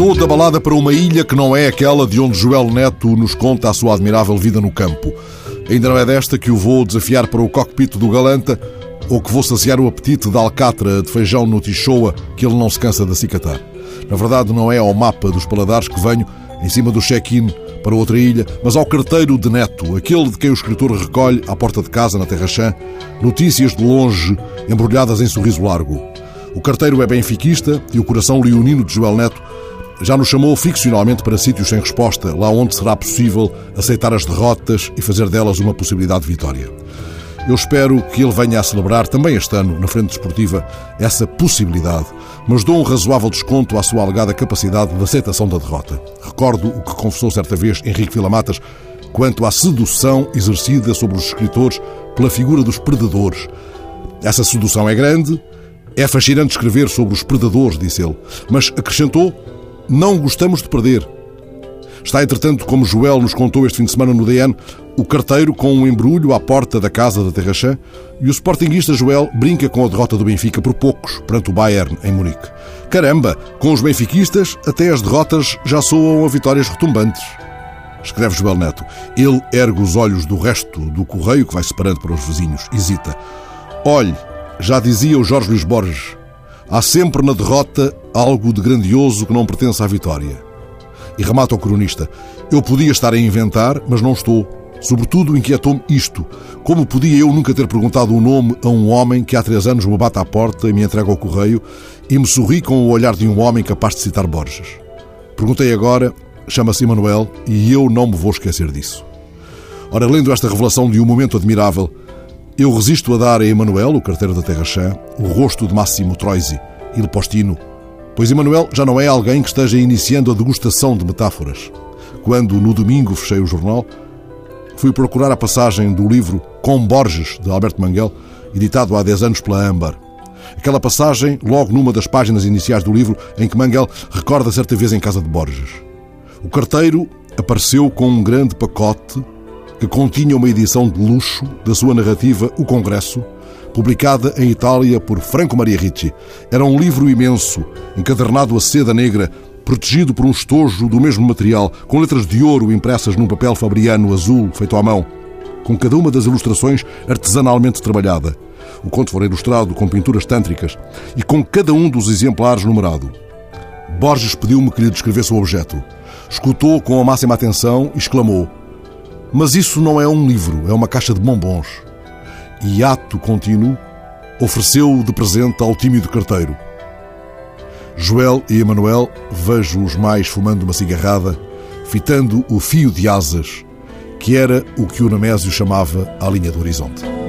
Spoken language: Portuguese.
Estou da balada para uma ilha que não é aquela de onde Joel Neto nos conta a sua admirável vida no campo. Ainda não é desta que o vou desafiar para o cockpit do Galanta ou que vou saciar o apetite da alcatra de feijão no Tichoa que ele não se cansa de acicatar. Na verdade, não é ao mapa dos paladares que venho, em cima do check-in para outra ilha, mas ao carteiro de Neto, aquele de quem o escritor recolhe, à porta de casa, na Terra Chã, notícias de longe, embrulhadas em sorriso largo. O carteiro é benfiquista e o coração leonino de Joel Neto já nos chamou ficcionalmente para sítios sem resposta, lá onde será possível aceitar as derrotas e fazer delas uma possibilidade de vitória. Eu espero que ele venha a celebrar também este ano, na frente desportiva, essa possibilidade, mas dou um razoável desconto à sua alegada capacidade de aceitação da derrota. Recordo o que confessou certa vez Henrique Vilamatas quanto à sedução exercida sobre os escritores pela figura dos predadores. Essa sedução é grande, é fascinante escrever sobre os predadores, disse ele, mas acrescentou não gostamos de perder. Está, entretanto, como Joel nos contou este fim de semana no DN, o carteiro com um embrulho à porta da casa da Terrachã e o sportinguista Joel brinca com a derrota do Benfica por poucos perante o Bayern em Munique. Caramba, com os benfiquistas até as derrotas já soam a vitórias retumbantes. Escreve Joel Neto. Ele ergue os olhos do resto do correio que vai separando para os vizinhos. Hesita. Olhe, já dizia o Jorge Luís Borges, Há sempre na derrota algo de grandioso que não pertence à vitória. E remata o cronista: Eu podia estar a inventar, mas não estou. Sobretudo inquietou-me isto. Como podia eu nunca ter perguntado o nome a um homem que há três anos me bate à porta e me entrega ao correio e me sorri com o olhar de um homem capaz de citar Borges? Perguntei agora, chama-se Emanuel, e eu não me vou esquecer disso. Ora, lendo esta revelação de um momento admirável, eu resisto a dar a Emanuel, o carteiro da Terra Chã, o rosto de Máximo Troisi, il postino, pois Emanuel já não é alguém que esteja iniciando a degustação de metáforas. Quando, no domingo, fechei o jornal, fui procurar a passagem do livro Com Borges, de Alberto Manguel, editado há 10 anos pela Âmbar. Aquela passagem, logo numa das páginas iniciais do livro, em que Manguel recorda certa vez em casa de Borges. O carteiro apareceu com um grande pacote que continha uma edição de luxo da sua narrativa O Congresso, publicada em Itália por Franco Maria Ricci. Era um livro imenso, encadernado a seda negra, protegido por um estojo do mesmo material, com letras de ouro impressas num papel fabriano azul feito à mão, com cada uma das ilustrações artesanalmente trabalhada. O conto fora ilustrado com pinturas tântricas e com cada um dos exemplares numerado. Borges pediu-me que lhe descrevesse o objeto. Escutou com a máxima atenção e exclamou: mas isso não é um livro, é uma caixa de bombons. E ato contínuo ofereceu de presente ao tímido carteiro. Joel e Emanuel vejo-os mais fumando uma cigarrada, fitando o fio de asas, que era o que o Nemésio chamava a linha do horizonte.